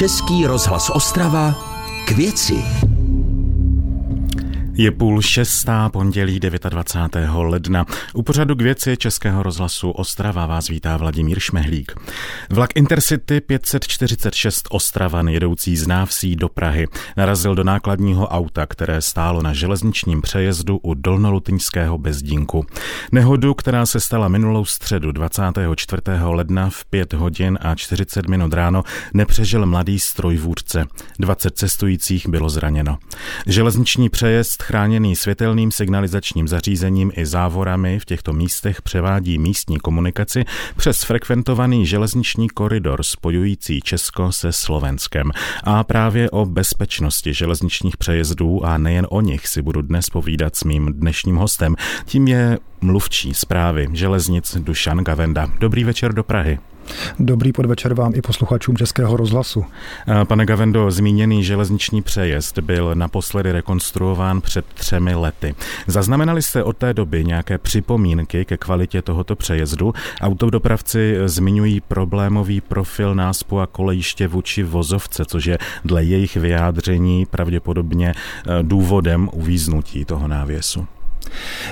Český rozhlas Ostrava k věci. Je půl šestá, pondělí 29. ledna. U pořadu k věci Českého rozhlasu Ostrava vás vítá Vladimír Šmehlík. Vlak Intercity 546 Ostravan jedoucí z Návsí do Prahy narazil do nákladního auta, které stálo na železničním přejezdu u Dolnolutňského bezdínku. Nehodu, která se stala minulou středu 24. ledna v 5 hodin a 40 minut ráno, nepřežil mladý strojvůdce. 20 cestujících bylo zraněno. Železniční přejezd chráněný světelným signalizačním zařízením i závorami v těchto místech převádí místní komunikaci přes frekventovaný železniční koridor spojující Česko se Slovenskem. A právě o bezpečnosti železničních přejezdů a nejen o nich si budu dnes povídat s mým dnešním hostem. Tím je mluvčí zprávy železnic Dušan Gavenda. Dobrý večer do Prahy. Dobrý podvečer vám i posluchačům Českého rozhlasu. Pane Gavendo, zmíněný železniční přejezd byl naposledy rekonstruován před třemi lety. Zaznamenali jste od té doby nějaké připomínky ke kvalitě tohoto přejezdu? Autodopravci zmiňují problémový profil náspu a kolejiště vůči vozovce, což je dle jejich vyjádření pravděpodobně eh, důvodem uvíznutí toho návěsu.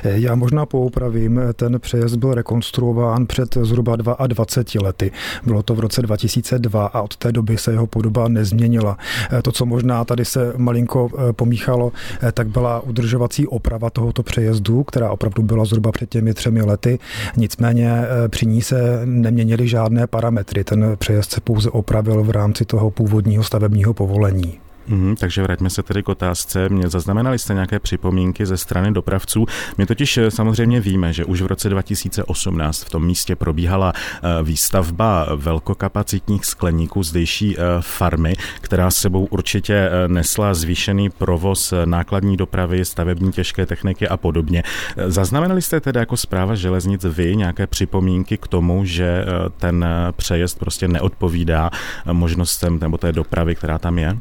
Já možná poupravím, ten přejezd byl rekonstruován před zhruba 22 lety. Bylo to v roce 2002 a od té doby se jeho podoba nezměnila. To, co možná tady se malinko eh, pomíchalo, eh, tak byla udržovací oprava tohoto přejezdu, která opravdu byla zhruba před těmi třemi lety. Nicméně eh, při ní se neměnily žádné parametry. Ten přejezd se pouze opravil v rámci toho původního stavebního povolení. Mm, takže vraťme se tedy k otázce. Mě zaznamenali jste nějaké připomínky ze strany dopravců? My totiž eh, samozřejmě víme, že už v roce 2018 v tom místě probíhala eh, výstavba velkokapacitních skleníků zdejší eh, farmy, která sebou určitě nesla zvýšený provoz nákladní dopravy, stavební těžké techniky a podobně. Zaznamenali jste tedy jako zpráva železnic vy nějaké připomínky k tomu, že ten přejezd prostě neodpovídá možnostem nebo té dopravy, která tam je?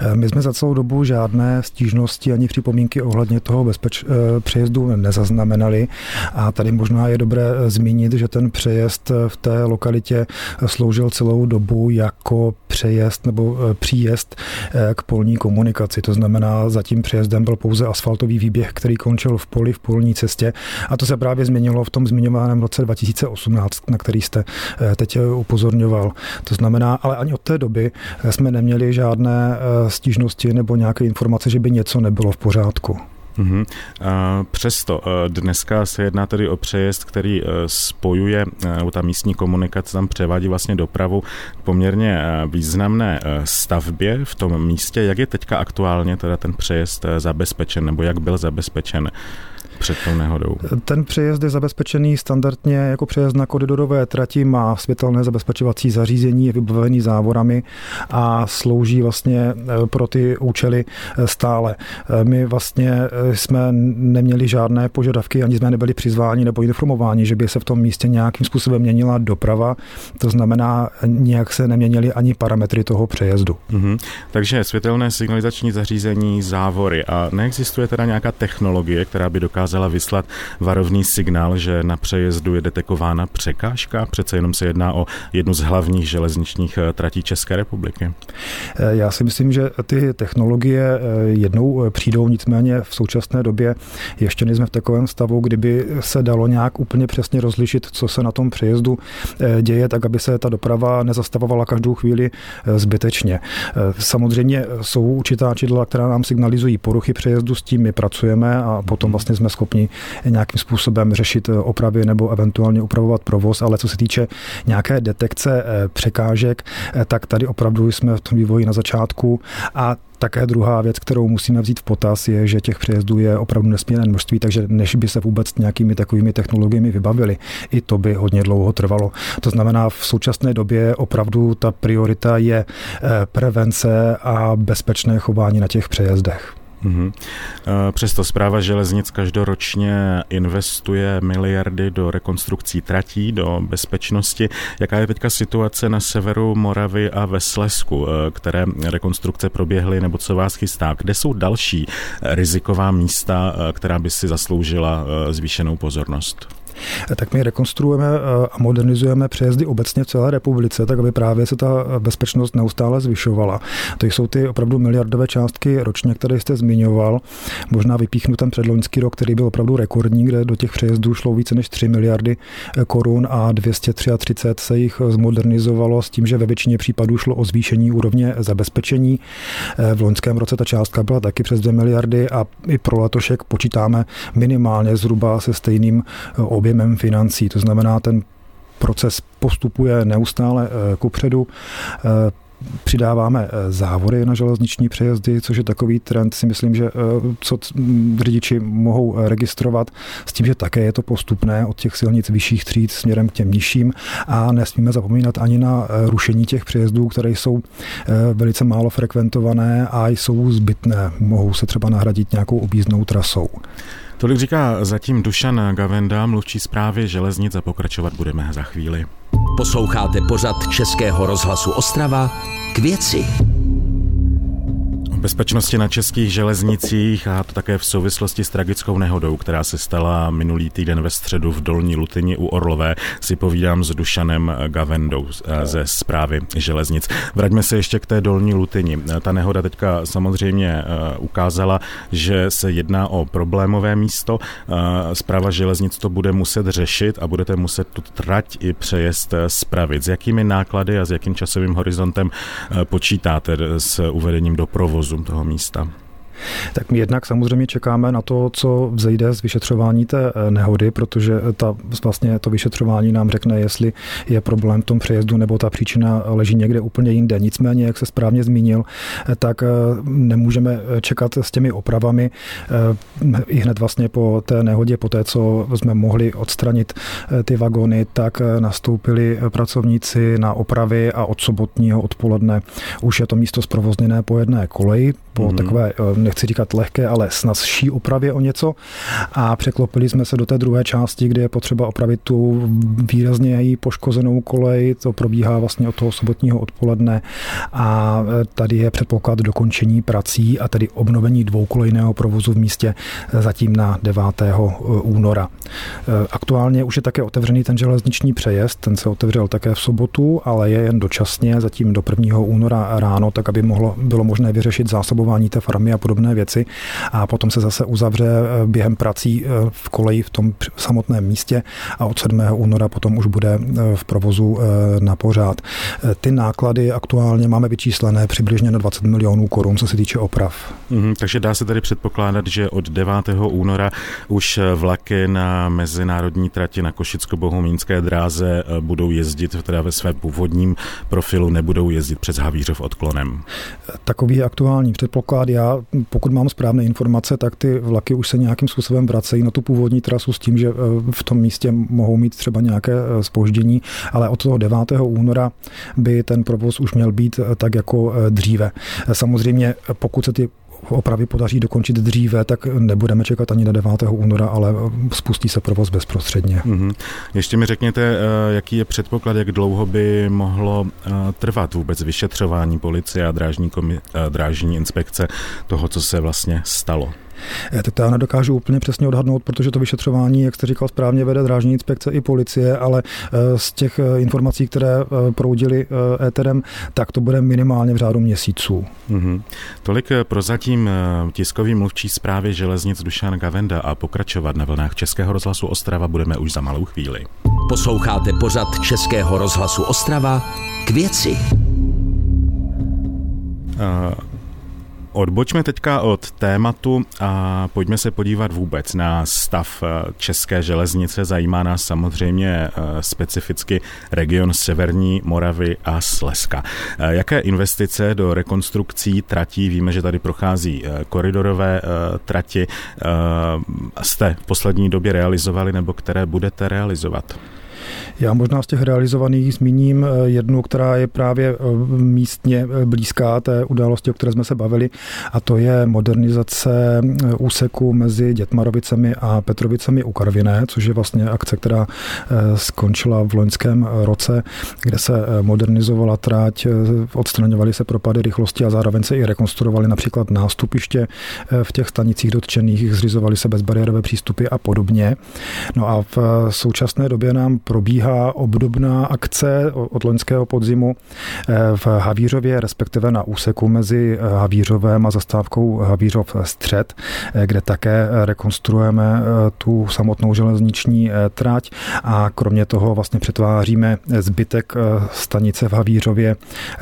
Eh, my jsme za celou dobu žádné stížnosti ani připomínky ohledně toho bezpeč, eh, přejezdu nezaznamenali. A tady možná je dobré eh, zmínit, že ten přejezd v té lokalitě sloužil celou dobu jako přejezd nebo příjezd k polní komunikaci. To znamená, za tím přejezdem byl pouze asfaltový výběh, který končil v poli, v polní cestě a to se právě změnilo v tom zmiňovaném roce 2018, na který jste teď upozorňoval. To znamená, ale ani od té doby jsme neměli žádné Eh, stížnosti nebo nějaké informace, že by něco nebylo v pořádku. Mm-hmm. Přesto eh, dneska se jedná tedy o přejezd, který eh, spojuje, nebo ta místní komunikace tam převádí vlastně dopravu k poměrně významné stavbě v tom místě. Jak je teďka aktuálně teda ten přejezd zabezpečen, nebo jak byl zabezpečen? Před tou nehodou? Ten přejezd je zabezpečený standardně jako přejezd na koridorové trati, má světelné zabezpečovací zařízení, je vybavený závorami a slouží vlastně eh, pro ty účely eh, stále. Eh, my vlastně jsme neměli žádné požadavky, ani jsme nebyli přizváni nebo informováni, že by se v tom místě nějakým způsobem měnila doprava. To znamená, nějak se neměnily ani parametry toho přejezdu. Mm-hmm. Takže světelné signalizační zařízení, závory a neexistuje teda nějaká technologie, která by dokázala dokázala vyslat varovný signál, že na přejezdu je detekována překážka. Přece jenom se jedná o jednu z hlavních železničních eh, tratí České republiky. Eh, já si myslím, že ty technologie eh, jednou přijdou, nicméně v současné době ještě nejsme v takovém stavu, kdyby se dalo nějak úplně přesně rozlišit, co se na tom přejezdu děje, tak aby se ta doprava nezastavovala každou chvíli zbytečně. Samozřejmě jsou určitá čidla, která nám signalizují poruchy přejezdu, s tím my pracujeme a potom vlastně jsme schopni nějakým způsobem řešit eh, opravy nebo eventuálně upravovat provoz, ale co se týče nějaké detekce eh, překážek, eh, tak tady opravdu jsme v tom vývoji na začátku a také druhá věc, kterou musíme vzít v potaz, je, že těch přejezdů je opravdu nesmírné množství, takže než by se vůbec nějakými takovými technologiemi vybavili, i to by hodně dlouho trvalo. To znamená, v současné době opravdu ta priorita je prevence a bezpečné chování na těch přejezdech. Mm-hmm. Přesto zpráva železnic každoročně investuje miliardy do rekonstrukcí tratí, do bezpečnosti. Jaká je teďka situace na severu Moravy a ve Slesku, eh, které rekonstrukce proběhly, nebo co vás chystá? Kde jsou další riziková místa, která by si zasloužila zvýšenou pozornost? Tak my rekonstruujeme a modernizujeme přejezdy obecně v celé republice, tak aby právě se ta bezpečnost neustále zvyšovala. To jsou ty opravdu miliardové částky ročně, které jste zmiňoval. Možná vypíchnu ten předloňský rok, který byl opravdu rekordní, kde do těch přejezdů šlo více než 3 miliardy korun a 233 se jich zmodernizovalo s tím, že ve většině případů šlo o zvýšení úrovně zabezpečení. V loňském roce ta částka byla taky přes 2 miliardy a i pro letošek počítáme minimálně zhruba se stejným objemem financí. To znamená, ten proces postupuje neustále eh, kupředu. Eh, přidáváme eh, závory na železniční přejezdy, což je takový trend, si myslím, že co řidiči mohou registrovat s tím, že také je to postupné od těch silnic vyšších tříd směrem k těm nižším a nesmíme zapomínat ani na rušení těch přejezdů, které jsou velice málo frekventované a jsou zbytné. Mohou se třeba nahradit nějakou objízdnou trasou. Tolik říká zatím Dušan Gavenda, mluvčí zprávy železnic a pokračovat budeme za chvíli. Posloucháte pořad Českého rozhlasu Ostrava k věci bezpečnosti na českých železnicích a to také v souvislosti s tragickou nehodou, která se stala minulý týden ve středu v Dolní Lutini u Orlové, si povídám s Dušanem Gavendou ze zprávy železnic. Vraťme se ještě k té Dolní Lutini. Ta nehoda teďka samozřejmě eh, ukázala, že se jedná o problémové místo. Zpráva železnic to bude muset řešit a budete muset tu trať i přejezd eh, spravit. S jakými náklady a s jakým časovým horizontem eh, počítáte s uvedením do provozu? Toho místa. Tak my jednak samozřejmě čekáme na to, co vzejde z vyšetřování té eh, nehody, protože ta, vlastně to vyšetřování nám řekne, jestli je problém v tom přejezdu nebo ta příčina leží někde úplně jinde. Nicméně, jak se správně zmínil, eh, tak eh, nemůžeme čekat s těmi opravami i hned vlastně po té nehodě, po té, co jsme mohli odstranit ty vagony, tak nastoupili pracovníci na opravy a od sobotního odpoledne už je to místo zprovozněné po jedné koleji, po mm-hmm. takové nechci říkat lehké, ale snazší opravě o něco a překlopili jsme se do té druhé části, kde je potřeba opravit tu výrazně její poškozenou kolej, to probíhá vlastně od toho sobotního odpoledne a e, tady je předpoklad dokončení prací a tedy obnovení dvoukolejného provozu v místě e, zatím na 9. E, února. Aktuálně už je také otevřený ten železniční přejezd, ten se otevřel také v sobotu, ale je jen dočasně, zatím do 1. února ráno, tak aby mohlo, bylo možné vyřešit zásobování té farmy a podobné věci a potom se zase uzavře eh, během prací eh, v koleji v tom samotném místě a od 7. února potom už bude eh, v provozu na pořád. Ty náklady aktuálně máme vyčíslené přibližně na 20 milionů korun, co se týče oprav. Mm, takže dá se tady předpokládat, že od 9. února už vlaky na mezinárodní trati na Košicko-Bohumínské dráze budou jezdit teda ve svém původním profilu, nebudou jezdit přes Havířov odklonem. Takový je aktuální předpoklad. Já pokud mám správné informace, tak ty vlaky už se nějakým způsobem vracejí na tu původní trasu s tím, že eh, v tom místě mohou mít třeba nějaké spoždění, eh, ale od toho 9. února by ten provoz už měl být eh, tak jako dříve. Samozřejmě, pokud se ty opravy podaří dokončit dříve, tak nebudeme čekat ani na 9. února, ale spustí se provoz bezprostředně. Mm-hmm. Ještě mi řekněte, jaký je předpoklad, jak dlouho by mohlo trvat vůbec vyšetřování policie a drážní, komi- drážní inspekce toho, co se vlastně stalo? Eh, tak to já nedokážu úplně přesně odhadnout, protože to vyšetřování, jak jste říkal správně, vede drážní inspekce i policie, ale eh, z těch eh, informací, které proudily éterem, tak to bude minimálně v řádu měsíců. Mm-hmm. Tolik prozatím tiskový mluvčí zprávy železnic Dušan Gavenda a pokračovat na vlnách Českého rozhlasu Ostrava budeme už za malou chvíli. Posloucháte pořad Českého rozhlasu Ostrava k věci. Odbočme teďka od tématu a pojďme se podívat vůbec na stav eh, České železnice. Zajímá nás samozřejmě eh, specificky region Severní Moravy a Slezska. Eh, jaké investice do rekonstrukcí tratí, víme, že tady prochází koridorové trati, jste v poslední době realizovali nebo které budete realizovat? Já možná z těch realizovaných zmíním eh, jednu, která je právě eh, místně eh, blízká té události, o které jsme se bavili, a to je modernizace úseku mezi Dětmarovicemi a Petrovicemi u Karviné, což je vlastně akce, která skončila v loňském roce, kde se modernizovala tráť, odstraňovaly se propady rychlosti a zároveň se i rekonstruovaly například nástupiště v těch stanicích dotčených, zřizovaly se bezbariérové přístupy a podobně. No a v současné době nám probíhá obdobná akce od loňského podzimu eh, v Havířově, respektive na úseku mezi eh, Havířovem a zastávkou Havířov střed, eh, kde také rekonstruujeme tu samotnou železniční trať a kromě toho vlastně přetváříme zbytek stanice v Havířově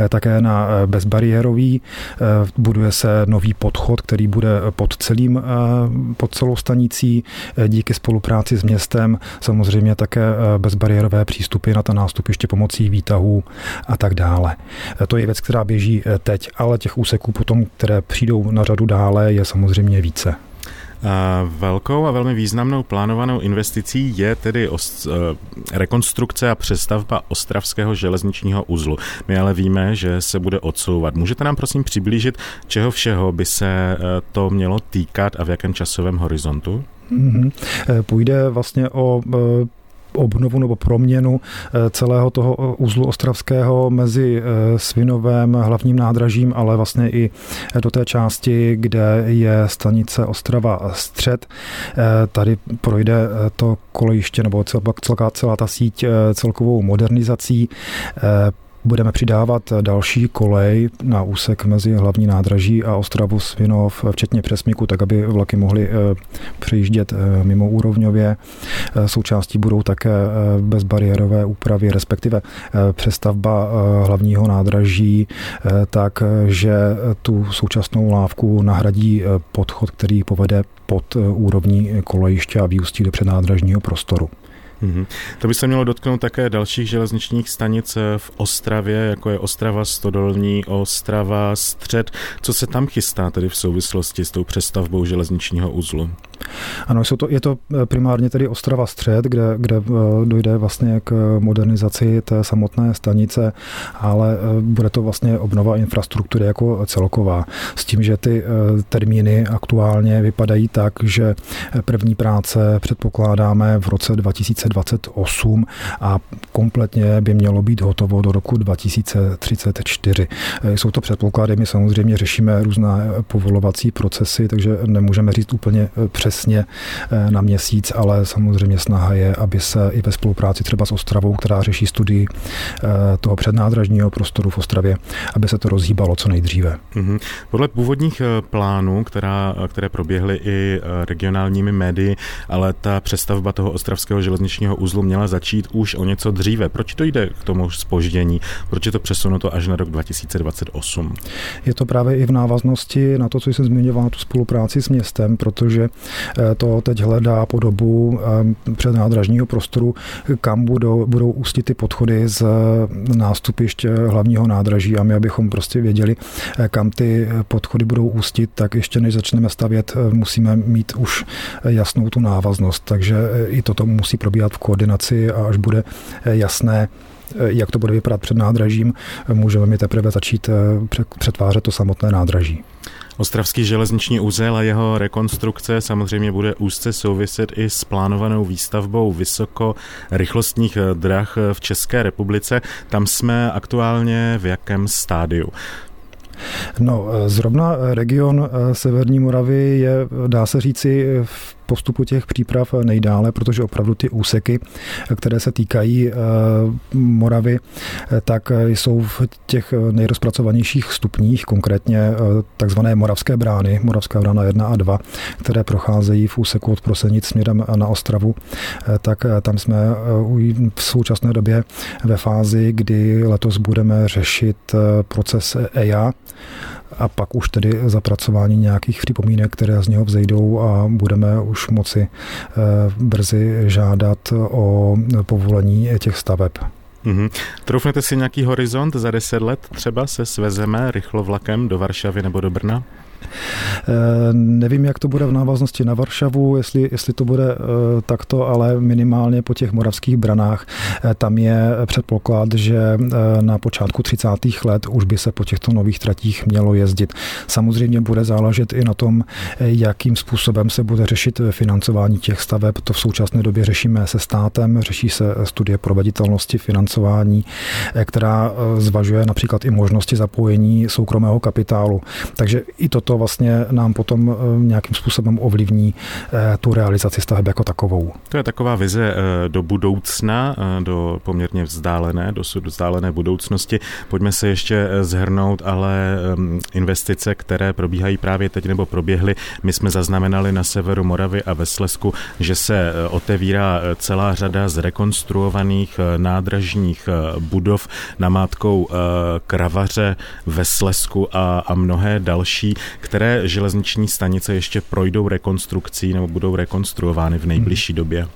také na bezbariérový. Buduje se nový podchod, který bude pod, celým, pod celou stanicí díky spolupráci s městem. Samozřejmě také bezbariérové přístupy na ta nástupiště pomocí výtahů a tak dále. To je věc, která běží eh, teď, ale těch úseků potom, které přijdou na řadu dále, je samozřejmě více. Velkou a velmi významnou plánovanou investicí je tedy os, eh, rekonstrukce a přestavba Ostravského železničního uzlu. My ale víme, že se bude odsouvat. Můžete nám prosím přiblížit, čeho všeho by se to mělo týkat a v jakém časovém horizontu? Mm-hmm. Půjde vlastně o obnovu nebo proměnu eh, celého toho eh, uzlu ostravského mezi eh, Svinovém hlavním nádražím, ale vlastně i do té části, kde je stanice Ostrava střed. Tady projde to kolejiště nebo celá, celá ta síť celkovou modernizací. Budeme přidávat další kolej na úsek mezi hlavní nádraží a Ostravu Svinov, včetně přesmíku, tak aby vlaky mohly eh, přejíždět eh, mimo úrovňově. Eh, součástí budou také bezbariérové úpravy, respektive přestavba hlavního nádraží, tak, že tu současnou lávku nahradí podchod, který povede pod úrovní kolejiště a vyústí do přednádražního prostoru. Mm-hmm. To by se mělo dotknout také dalších železničních stanic v Ostravě, jako je Ostrava Stodolní, Ostrava Střed. Co se tam chystá tedy v souvislosti s tou přestavbou železničního uzlu? Ano, jsou to, je to eh, primárně tedy Ostrava Střed, kde, kde eh, dojde vlastně k modernizaci té samotné stanice, ale eh, bude to vlastně obnova infrastruktury jako celková. S tím, že ty termíny aktuálně vypadají tak, že první práce předpokládáme v roce 2028 a kompletně by mělo být hotovo do roku 2034. Jsou to předpoklady, my samozřejmě řešíme různé povolovací procesy, takže nemůžeme říct úplně přes přesně eh, na měsíc, ale samozřejmě snaha je, aby se i ve spolupráci třeba s Ostravou, která řeší studii eh, toho přednádražního prostoru v Ostravě, aby se to rozhýbalo co nejdříve. Mm-hmm. Podle původních eh, plánů, která, které proběhly i regionálními médii, ale ta přestavba toho ostravského železničního uzlu měla začít už o něco dříve. Proč to jde k tomu spoždění? Proč je to přesunuto až na rok 2028? Je to právě i v návaznosti na to, co jsem zmiňoval, tu spolupráci s městem, protože to teď hledá podobu eh, přednádražního prostoru, kam budou, budou ústit ty podchody z nástupiště hlavního nádraží a my, abychom prostě věděli, eh, kam ty podchody budou ústit, tak ještě než začneme stavět, musíme mít už jasnou tu návaznost. Takže i toto musí probíhat v koordinaci a až bude jasné, jak to bude vypadat před nádražím, můžeme mi teprve začít přetvářet to samotné nádraží. Ostravský železniční úzel a jeho rekonstrukce samozřejmě bude úzce souviset i s plánovanou výstavbou vysokorychlostních drah v České republice. Tam jsme aktuálně v jakém stádiu? No, zrovna region Severní Moravy je, dá se říci, v postupu těch příprav nejdále, protože opravdu ty úseky, které se týkají eh, Moravy, eh, tak jsou v těch nejrozpracovanějších stupních, konkrétně eh, takzvané moravské brány, moravská brána 1 a 2, které procházejí v úseku od Prosenic směrem na Ostravu, tak tam jsme v současné době ve fázi, kdy letos budeme řešit proces EIA, a pak už tedy zapracování nějakých připomínek, které z něho vzejdou a budeme už moci eh, brzy žádat o povolení těch staveb. Mm-hmm. Troufnete si nějaký horizont za deset let? Třeba se svezeme rychlovlakem do Varšavy nebo do Brna? Nevím, jak to bude v návaznosti na Varšavu, jestli, jestli to bude takto, ale minimálně po těch moravských branách tam je předpoklad, že na počátku 30. let už by se po těchto nových tratích mělo jezdit. Samozřejmě bude záležet i na tom, jakým způsobem se bude řešit financování těch staveb. To v současné době řešíme se státem, řeší se studie proveditelnosti financování, která zvažuje například i možnosti zapojení soukromého kapitálu. Takže i toto vlastně nám potom eh, nějakým způsobem ovlivní eh, tu realizaci staveb jako takovou. To je taková vize eh, do budoucna, do poměrně vzdálené, dosud vzdálené budoucnosti. Pojďme se ještě zhrnout, ale ehm, investice, které probíhají právě teď nebo proběhly, my jsme zaznamenali na severu Moravy a ve Slesku, že se otevírá celá řada zrekonstruovaných nádražních budov namátkou Kravaře ve Slesku a, a mnohé další, které železniční stanice ještě projdou rekonstrukcí nebo budou rekonstruovány v nejbližší hmm. době?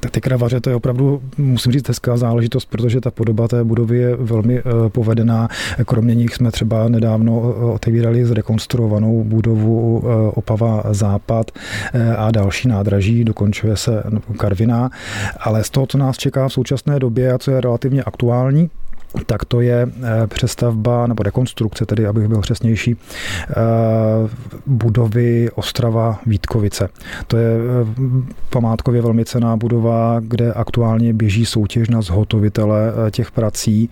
Tak ty kravaře, to je opravdu, musím říct, hezká záležitost, protože ta podoba té budovy je velmi eh, povedená. Kromě nich jsme třeba nedávno eh, otevírali zrekonstruovanou budovu eh, Opava Západ a další nádraží, dokončuje se Karviná. Ale z toho, co nás čeká v současné době a co je relativně aktuální, tak to je eh, přestavba nebo rekonstrukce, tedy abych byl přesnější, eh, budovy Ostrava Vítkovice. To je eh, památkově velmi cená budova, kde aktuálně běží soutěž na zhotovitele těch prací.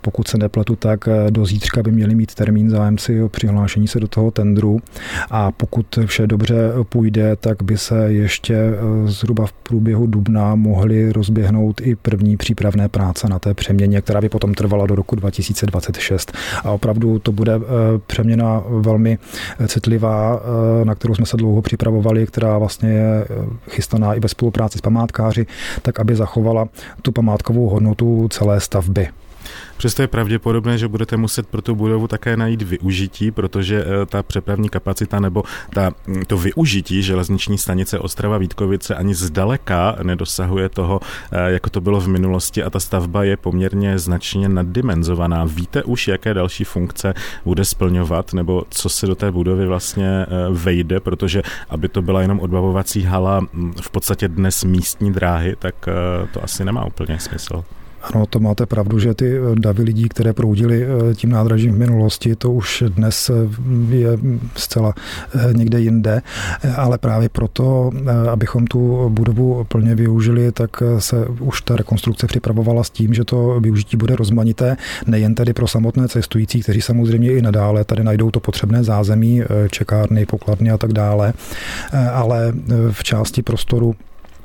Pokud se nepletu, tak do zítřka by měli mít termín zájemci o přihlášení se do toho tendru a pokud vše dobře půjde, tak by se ještě zhruba v průběhu dubna mohly rozběhnout i první přípravné práce na té přeměně, která která by potom trvala do roku 2026. A opravdu to bude eh, přeměna velmi eh, citlivá, eh, na kterou jsme se dlouho připravovali, která vlastně je chystaná i ve spolupráci s památkáři, tak aby zachovala tu památkovou hodnotu celé stavby. Přesto je pravděpodobné, že budete muset pro tu budovu také najít využití, protože eh, ta přepravní kapacita nebo ta, hm, to využití železniční stanice Ostrava Vítkovice ani zdaleka nedosahuje toho, eh, jako to bylo v minulosti a ta stavba je poměrně značně naddimenzovaná. Víte už, jaké další funkce bude splňovat nebo co se do té budovy vlastně eh, vejde, protože aby to byla jenom odbavovací hala hm, v podstatě dnes místní dráhy, tak to asi nemá úplně smysl. Ano, to máte pravdu, že ty eh, davy lidí, které proudili eh, tím nádražím v minulosti, to už dnes eh, je zcela někde jinde, ale právě proto, abychom tu budovu plně využili, tak se už ta rekonstrukce připravovala s tím, že to využití bude rozmanité, nejen tedy pro samotné cestující, kteří samozřejmě i nadále tady najdou to potřebné zázemí, čekárny, pokladny a tak dále, ale v části prostoru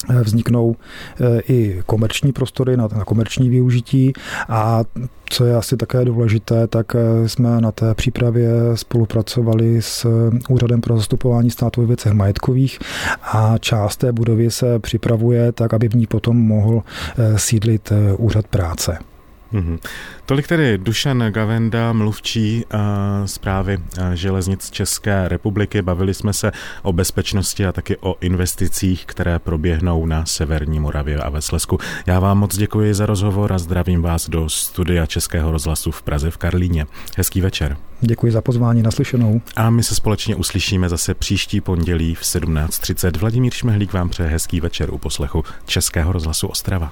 vzniknou eh, i komerční prostory na, na komerční využití a co je asi také důležité, tak eh, jsme na té přípravě spolupracovali s Úřadem pro zastupování státu ve věcech majetkových a část té budovy se připravuje tak, aby v ní potom mohl sídlit úřad práce. Mm-hmm. Tolik tedy Dušan Gavenda, mluvčí uh, zprávy uh, železnic České republiky. Bavili jsme se o bezpečnosti a taky o investicích, které proběhnou na Severní Moravě a ve Slesku. Já vám moc děkuji za rozhovor a zdravím vás do studia Českého rozhlasu v Praze v Karlíně. Hezký večer. Děkuji za pozvání, naslyšenou. A my se společně uslyšíme zase příští pondělí v 17.30. Vladimír Šmehlík vám přeje hezký večer u poslechu Českého rozhlasu Ostrava.